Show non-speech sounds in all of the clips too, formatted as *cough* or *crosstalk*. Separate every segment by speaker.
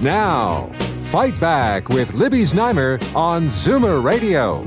Speaker 1: Now, Fight Back with Libby Znaimer on Zoomer Radio.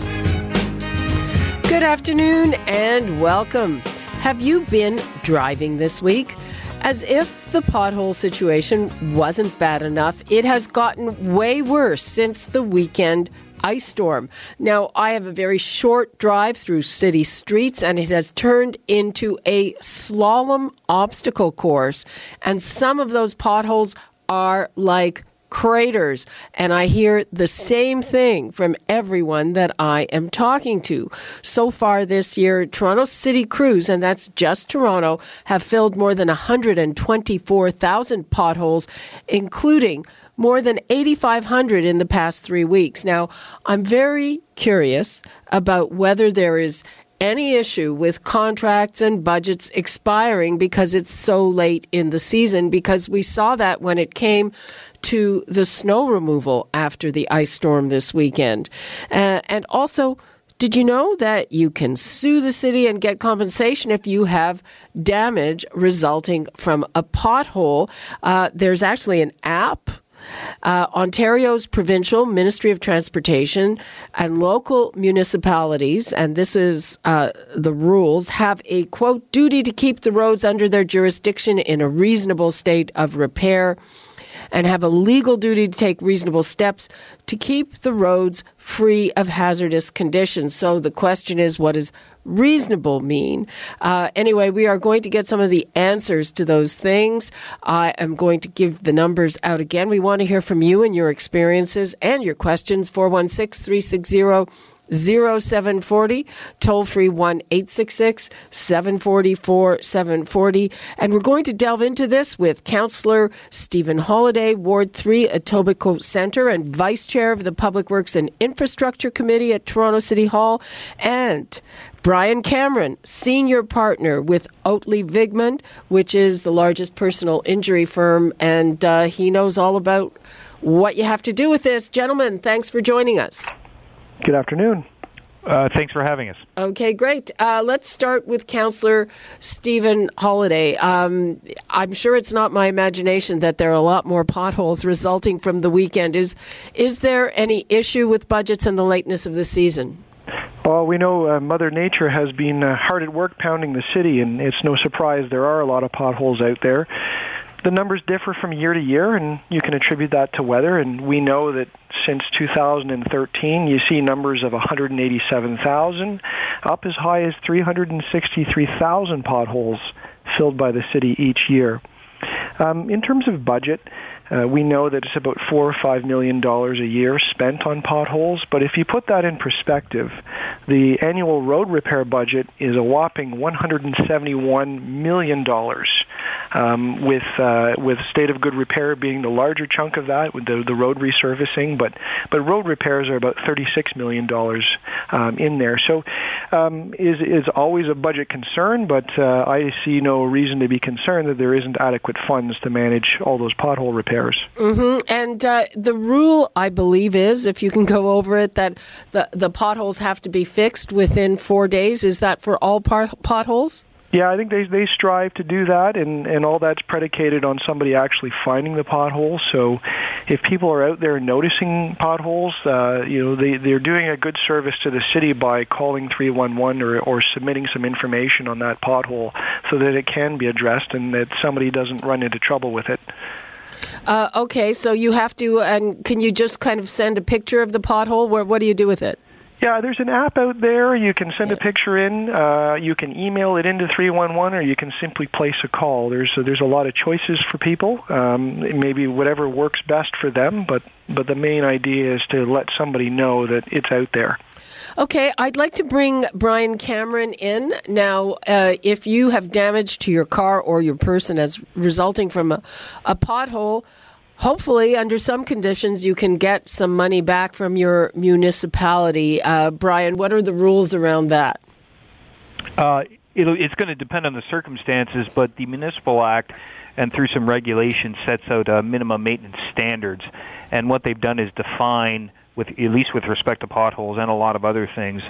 Speaker 2: Good afternoon and welcome. Have you been driving this week? As if the pothole situation wasn't bad enough, it has gotten way worse since the weekend ice storm. Now, I have a very short drive through city streets, and it has turned into a slalom obstacle course. And some of those potholes are like craters. And I hear the same thing from everyone that I am talking to. So far this year, Toronto City Crews, and that's just Toronto, have filled more than 124,000 potholes, including more than 8,500 in the past three weeks. Now, I'm very curious about whether there is any issue with contracts and budgets expiring because it's so late in the season, because we saw that when it came to the snow removal after the ice storm this weekend. Uh, and also, did you know that you can sue the city and get compensation if you have damage resulting from a pothole? Uh, there's actually an app uh, Ontario's provincial Ministry of Transportation and local municipalities, and this is uh, the rules, have a quote duty to keep the roads under their jurisdiction in a reasonable state of repair and have a legal duty to take reasonable steps to keep the roads free of hazardous conditions. So the question is, what does reasonable mean? Uh, anyway, we are going to get some of the answers to those things. I am going to give the numbers out again. We want to hear from you and your experiences and your questions. 416 360 0740, toll free 1 866 744 740. And we're going to delve into this with Councillor Stephen Holyday, Ward 3, Etobicoke Centre, and Vice Chair of the Public Works and Infrastructure Committee at Toronto City Hall, and Brian Cameron, senior partner with Oatley Vigmond, which is the largest personal injury firm, and uh, he knows all about what you have to do with this. Gentlemen, thanks for joining us.
Speaker 3: Good afternoon.
Speaker 4: Uh, thanks for having us.
Speaker 2: Okay, great. Uh, let's start with Councillor Stephen Holyday. Um, I'm sure it's not my imagination that there are a lot more potholes resulting from the weekend. Is is there any issue with budgets and the lateness of the season?
Speaker 3: Well, we know uh, Mother Nature has been uh, hard at work pounding the city, and it's no surprise there are a lot of potholes out there. The numbers differ from year to year, and you can attribute that to weather. And we know that since 2013, you see numbers of 187,000, up as high as 363,000 potholes filled by the city each year. Um, in terms of budget, uh, we know that it's about four or five million dollars a year spent on potholes, but if you put that in perspective, the annual road repair budget is a whopping 171 million dollars, um, with uh, with state of good repair being the larger chunk of that, with the, the road resurfacing. But but road repairs are about 36 million dollars um, in there. So um, is is always a budget concern, but uh, I see no reason to be concerned that there isn't adequate funds to manage all those pothole repairs.
Speaker 2: Mm-hmm. And uh, the rule, I believe, is if you can go over it, that the the potholes have to be fixed within four days. Is that for all pot- potholes?
Speaker 3: Yeah, I think they they strive to do that, and and all that's predicated on somebody actually finding the potholes. So, if people are out there noticing potholes, uh, you know they they're doing a good service to the city by calling three one one or or submitting some information on that pothole so that it can be addressed and that somebody doesn't run into trouble with it.
Speaker 2: Uh, okay, so you have to, and can you just kind of send a picture of the pothole? Where what do you do with it?
Speaker 3: Yeah, there's an app out there. You can send a picture in. Uh, you can email it into 311, or you can simply place a call. There's a, there's a lot of choices for people. Um, maybe whatever works best for them, but but the main idea is to let somebody know that it's out there.
Speaker 2: Okay, I'd like to bring Brian Cameron in now. Uh, if you have damage to your car or your person as resulting from a, a pothole, hopefully, under some conditions, you can get some money back from your municipality. Uh, Brian, what are the rules around that?
Speaker 4: Uh, it's going to depend on the circumstances, but the Municipal Act and through some regulations sets out uh, minimum maintenance standards. And what they've done is define, with at least with respect to potholes and a lot of other things,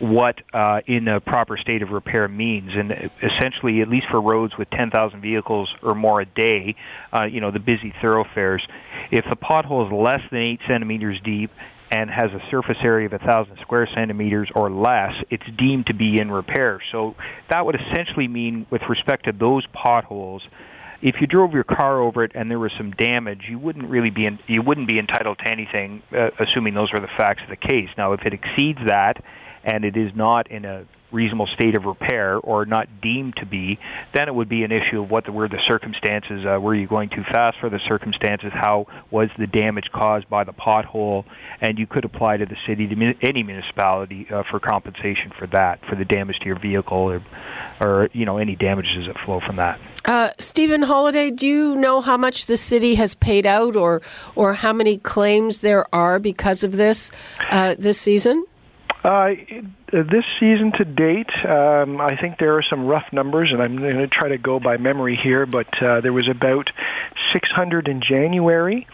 Speaker 4: what uh, in a proper state of repair means. And essentially, at least for roads with 10,000 vehicles or more a day, uh, you know, the busy thoroughfares, if the pothole is less than 8 centimeters deep and has a surface area of 1,000 square centimeters or less, it's deemed to be in repair. So that would essentially mean, with respect to those potholes, if you drove your car over it and there was some damage, you wouldn't really be in, you wouldn't be entitled to anything, uh, assuming those were the facts of the case. Now, if it exceeds that and it is not in a reasonable state of repair or not deemed to be, then it would be an issue of what the, were the circumstances. Uh, were you going too fast for the circumstances? How was the damage caused by the pothole? And you could apply to the city, to any municipality, uh, for compensation for that, for the damage to your vehicle, or, or you know any damages that flow from that.
Speaker 2: Uh, Stephen Holyday, do you know how much the city has paid out, or or how many claims there are because of this uh, this season?
Speaker 3: Uh, this season to date, um, I think there are some rough numbers, and I'm going to try to go by memory here, but uh, there was about 600 in January.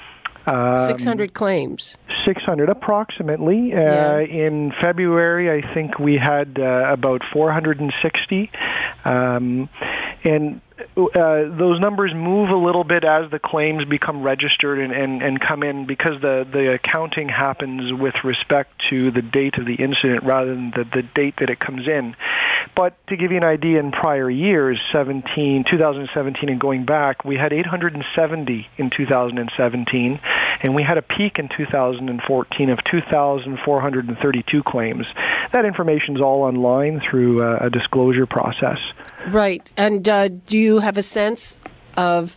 Speaker 2: Um, 600 claims.
Speaker 3: 600 approximately. Uh, yeah. In February, I think we had uh, about 460. Um, and uh, those numbers move a little bit as the claims become registered and, and, and come in because the, the accounting happens with respect to the date of the incident rather than the, the date that it comes in. But to give you an idea, in prior years, 17, 2017 and going back, we had 870 in 2017, and we had a peak in 2014 of 2,432 claims. That information is all online through uh, a disclosure process.
Speaker 2: Right. And uh, do you have a sense of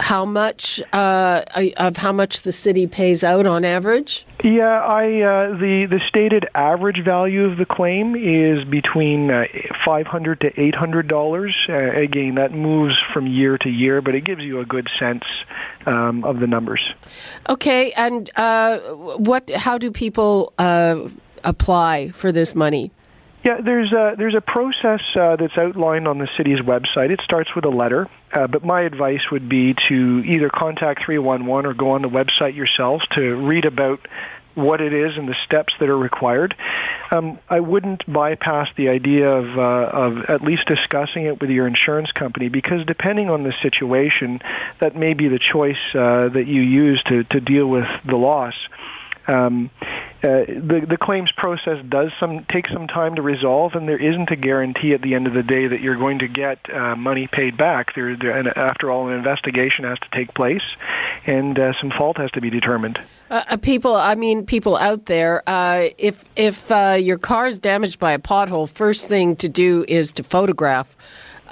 Speaker 2: how much uh, of how much the city pays out on average?
Speaker 3: Yeah, I uh, the the stated average value of the claim is between uh, five hundred to eight hundred dollars. Uh, again, that moves from year to year, but it gives you a good sense um, of the numbers.
Speaker 2: Okay, and uh, what? How do people uh, apply for this money?
Speaker 3: Yeah, there's a, there's a process uh, that's outlined on the city's website. It starts with a letter, uh, but my advice would be to either contact 311 or go on the website yourselves to read about what it is and the steps that are required. Um, I wouldn't bypass the idea of, uh, of at least discussing it with your insurance company because depending on the situation, that may be the choice uh, that you use to, to deal with the loss. Um, uh, the the claims process does some take some time to resolve, and there isn't a guarantee at the end of the day that you're going to get uh, money paid back. There, there, and after all, an investigation has to take place, and uh, some fault has to be determined.
Speaker 2: Uh, uh, people, I mean, people out there, if if your car is damaged by a pothole, first thing to do is to photograph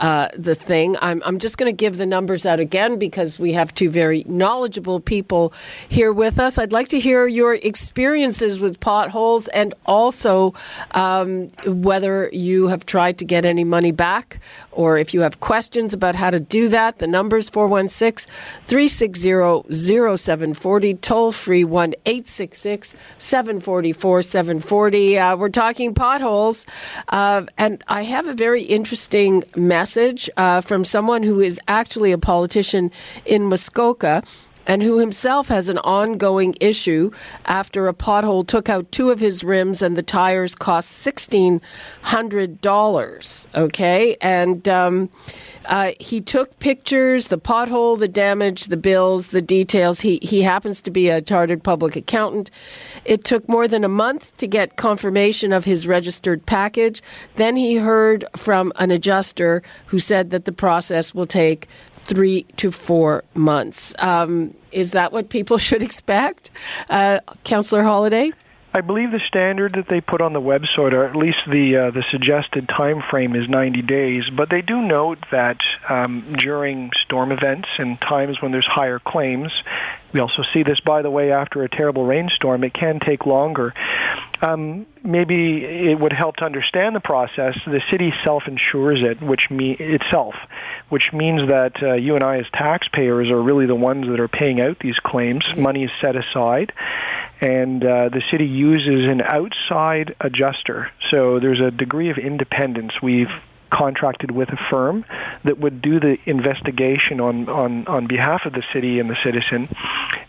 Speaker 2: uh, the thing. I'm, I'm just going to give the numbers out again because we have two very knowledgeable people here with us. I'd like to hear your experiences with potholes and also um, whether you have tried to get any money back or if you have questions about how to do that. The number's 416 360 0740, toll free 1 866 744 740. Uh, we're talking potholes, uh, and I have a very interesting message message uh, from someone who is actually a politician in Muskoka and who himself has an ongoing issue after a pothole took out two of his rims and the tires cost $1,600. Okay? And um, uh, he took pictures, the pothole, the damage, the bills, the details. He, he happens to be a chartered public accountant. It took more than a month to get confirmation of his registered package. Then he heard from an adjuster who said that the process will take three to four months. Um, is that what people *laughs* should expect, uh, Councillor Holyday?
Speaker 3: I believe the standard that they put on the website, or at least the uh, the suggested time frame, is 90 days. But they do note that um, during storm events and times when there's higher claims, we also see this, by the way, after a terrible rainstorm, it can take longer. Um, maybe it would help to understand the process. The city self-insures it, which me itself, which means that uh, you and I, as taxpayers, are really the ones that are paying out these claims. Money is set aside, and uh, the city uses an outside adjuster. So there's a degree of independence. We've contracted with a firm that would do the investigation on, on, on behalf of the city and the citizen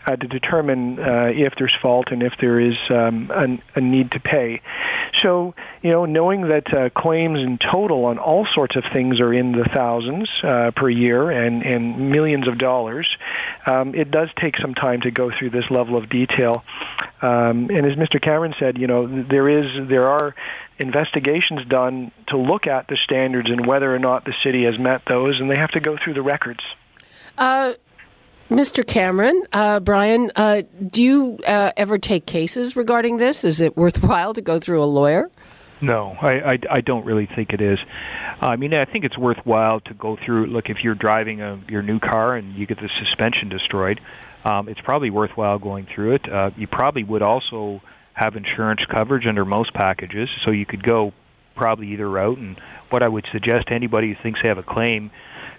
Speaker 3: uh, to determine uh, if there's fault and if there is um, a, a, need to pay. So, you know, knowing that uh, claims in total on all sorts of things are in the thousands uh, per year and, and millions of dollars, um, it does take some time to go through this level of detail. Um, and as Mr. Cameron said, you know, there is there are investigations done to look at the standards and whether or not the city has met those, and they have to go through the records.
Speaker 2: Uh, Mr. Cameron, uh, Brian, uh, do you uh, ever take cases regarding this? Is it worthwhile to go through a lawyer?
Speaker 4: No, I, I, I don't really think it is. I mean, I think it's worthwhile to go through. Look, if you're driving a, your new car and you get the suspension destroyed, um, it's probably worthwhile going through it. Uh, you probably would also have insurance coverage under most packages, so you could go probably either route. And what I would suggest to anybody who thinks they have a claim,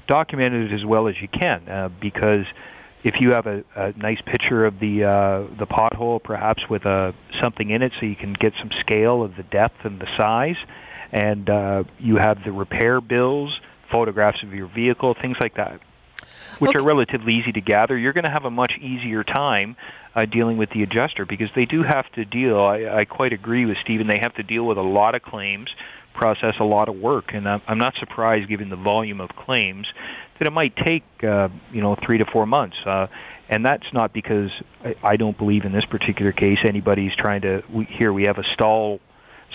Speaker 4: document it as well as you can, uh, because if you have a, a nice picture of the uh, the pothole, perhaps with uh, something in it, so you can get some scale of the depth and the size, and uh, you have the repair bills, photographs of your vehicle, things like that, which okay. are relatively easy to gather. You're going to have a much easier time uh, dealing with the adjuster because they do have to deal. I, I quite agree with Stephen. They have to deal with a lot of claims, process a lot of work, and I'm, I'm not surprised, given the volume of claims, that it might take uh, you know three to four months. Uh, and that's not because I, I don't believe in this particular case anybody's trying to. We, here we have a stall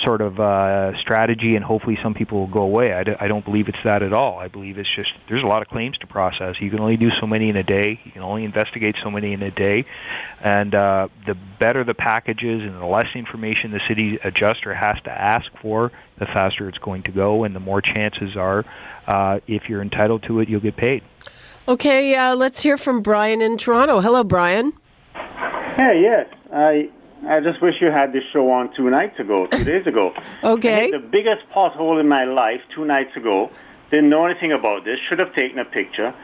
Speaker 4: sort of uh, strategy, and hopefully some people will go away. I d- I don't believe it's that at all. I believe it's just there's a lot of claims to process. You can only do so many in a day. You can only investigate so many in a day, and uh, the better the packages and the less information the city adjuster has to ask for, the faster it's going to go, and the more chances are, uh, if you're entitled to it, you'll get paid.
Speaker 2: Okay, uh, let's hear from Brian in Toronto. Hello, Brian.
Speaker 5: Hey, yes, I I just wish you had this show on two nights ago, two days ago.
Speaker 2: okay.
Speaker 5: the biggest pothole in my life two nights ago. Didn't know anything about this. Should have taken a picture.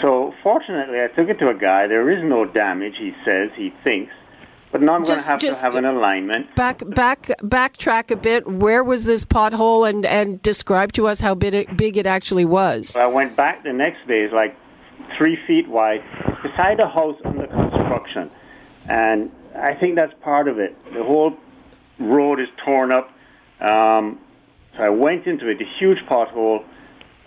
Speaker 5: So fortunately, I took it to a guy. There is no damage. He says he thinks, but now I'm going to have to have an alignment.
Speaker 2: Back, back, backtrack a bit. Where was this pothole, and and describe to us how big it, big it actually was.
Speaker 5: I went back the next day. It's like three feet wide, beside a house under construction, and I think that's part of it. The whole road is torn up. Um, so I went into it, a huge pothole.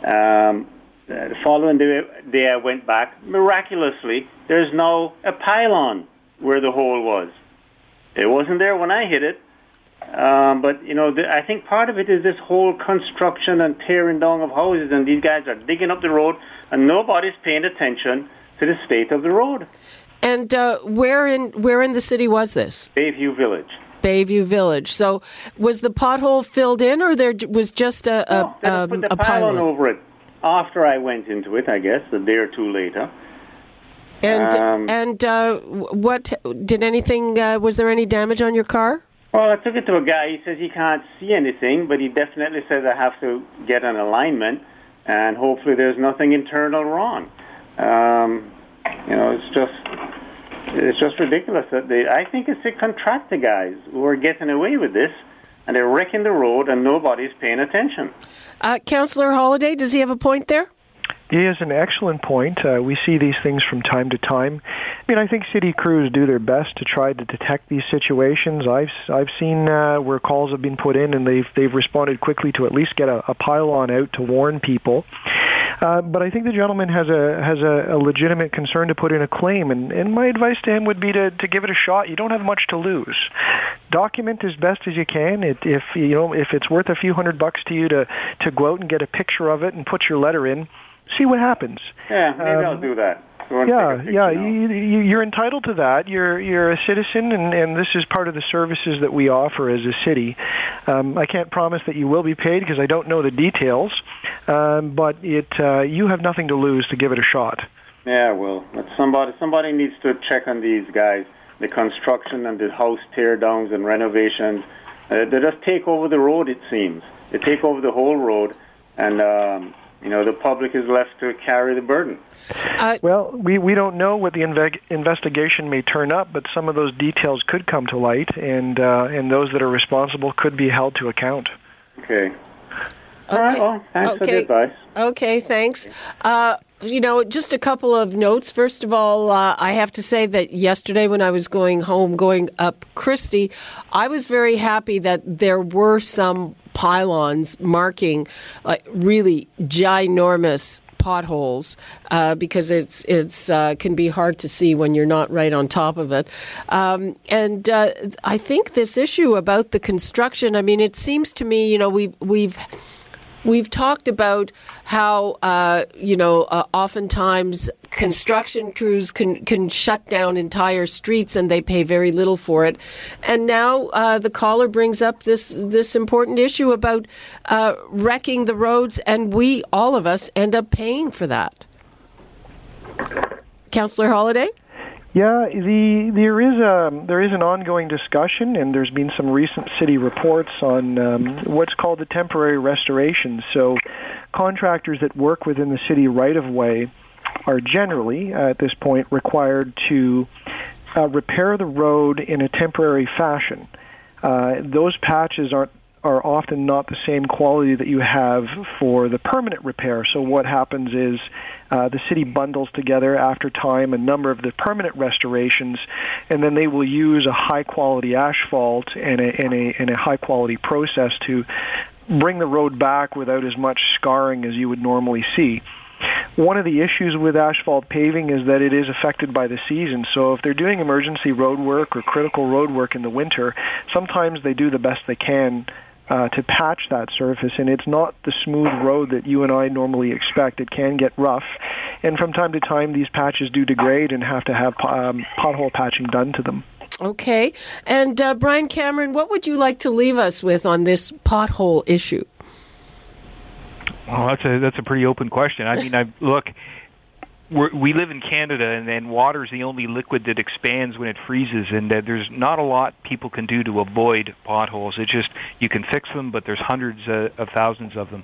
Speaker 5: Um, uh, the following day, day, I went back. Miraculously, there's now a pylon where the hole was. It wasn't there when I hit it. Um, but you know, the, I think part of it is this whole construction and tearing down of houses, and these guys are digging up the road, and nobody's paying attention to the state of the road.
Speaker 2: And uh, where in where in the city was this?
Speaker 5: Bayview Village.
Speaker 2: Bayview Village. So, was the pothole filled in, or there was just a a,
Speaker 5: no, um, put the
Speaker 2: a pylon
Speaker 5: over it after I went into it? I guess a day or two later.
Speaker 2: And um, and uh, what did anything? Uh, was there any damage on your car?
Speaker 5: Well, I took it to a guy. He says he can't see anything, but he definitely says I have to get an alignment, and hopefully there's nothing internal wrong. Um, you know, it's just it's just ridiculous that they. I think it's the contractor guys who are getting away with this, and they're wrecking the road, and nobody's paying attention.
Speaker 2: Uh, Councillor Holyday, does he have a point there?
Speaker 3: He has an excellent point. Uh, we see these things from time to time. I mean, I think city crews do their best to try to detect these situations. I've I've seen uh, where calls have been put in, and they've they've responded quickly to at least get a, a pylon out to warn people. Uh, but I think the gentleman has a has a, a legitimate concern to put in a claim, and, and my advice to him would be to, to give it a shot. You don't have much to lose. Document as best as you can. It, if you know if it's worth a few hundred bucks to you to to go out and get a picture of it and put your letter in, see what happens.
Speaker 5: Yeah, maybe um, I'll do that.
Speaker 3: Yeah, yeah, you, you, you're entitled to that. You're you're a citizen, and, and this is part of the services that we offer as a city. Um, I can't promise that you will be paid because I don't know the details, um, but it uh, you have nothing to lose to give it a shot.
Speaker 5: Yeah, well, but somebody somebody needs to check on these guys, the construction and the house tear downs and renovations. Uh, they just take over the road. It seems they take over the whole road, and um, you know the public is left to carry the burden.
Speaker 3: Uh, well, we, we don't know what the inve- investigation may turn up, but some of those details could come to light, and uh, and those that are responsible could be held to account.
Speaker 5: Okay. All right. Well, thanks okay. for the advice.
Speaker 2: Okay, thanks. Uh, you know, just a couple of notes. First of all, uh, I have to say that yesterday when I was going home, going up Christie, I was very happy that there were some pylons marking like really ginormous potholes uh, because it's it's uh, can be hard to see when you're not right on top of it. Um, and uh, I think this issue about the construction. I mean, it seems to me, you know, we we've We've talked about how, uh, you know, uh, oftentimes construction crews can, can shut down entire streets and they pay very little for it. And now uh, the caller brings up this, this important issue about uh, wrecking the roads, and we, all of us, end up paying for that. Councillor Holyday?
Speaker 3: Yeah, the there is a there is an ongoing discussion, and there's been some recent city reports on um, what's called the temporary restoration. So, contractors that work within the city right of way are generally uh, at this point required to uh, repair the road in a temporary fashion. Uh, those patches aren't are often not the same quality that you have for the permanent repair. So what happens is uh, the city bundles together after time a number of the permanent restorations, and then they will use a high quality asphalt and a, and a, and a high quality process to bring the road back without as much scarring as you would normally see. One of the issues with asphalt paving is that it is affected by the season. So if they're doing emergency road work or critical road work in the winter, sometimes they do the best they can uh, to patch that surface, and it's not the smooth road that you and I normally expect. It can get rough, and from time to time, these patches do degrade and have to have um, pothole patching done to them.
Speaker 2: Okay, and uh, Brian Cameron, what would you like to leave us with on this pothole issue?
Speaker 4: Well, that's a that's a pretty open question. I mean, I look we're, we live in Canada, and, and water is the only liquid that expands when it freezes, and uh, there's not a lot people can do to avoid potholes. It's just you can fix them, but there's hundreds uh, of thousands of them.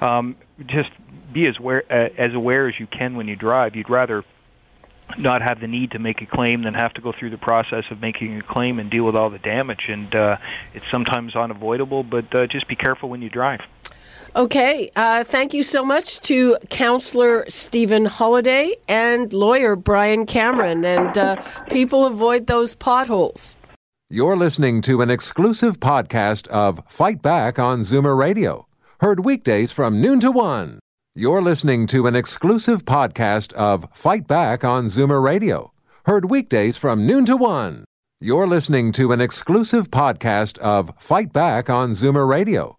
Speaker 4: Um, just be as aware, uh, as aware as you can when you drive. You'd rather not have the need to make a claim than have to go through the process of making a claim and deal with all the damage. And uh, it's sometimes unavoidable, but uh, just be careful when you drive.
Speaker 2: Okay, uh, thank you so much to Counselor Stephen Holyday and lawyer Brian Cameron. And uh, people avoid those potholes.
Speaker 1: You're listening to an exclusive podcast of Fight Back on Zoomer Radio, heard weekdays from noon to one. You're listening to an exclusive podcast of Fight Back on Zoomer Radio, heard weekdays from noon to one. You're listening to an exclusive podcast of Fight Back on Zoomer Radio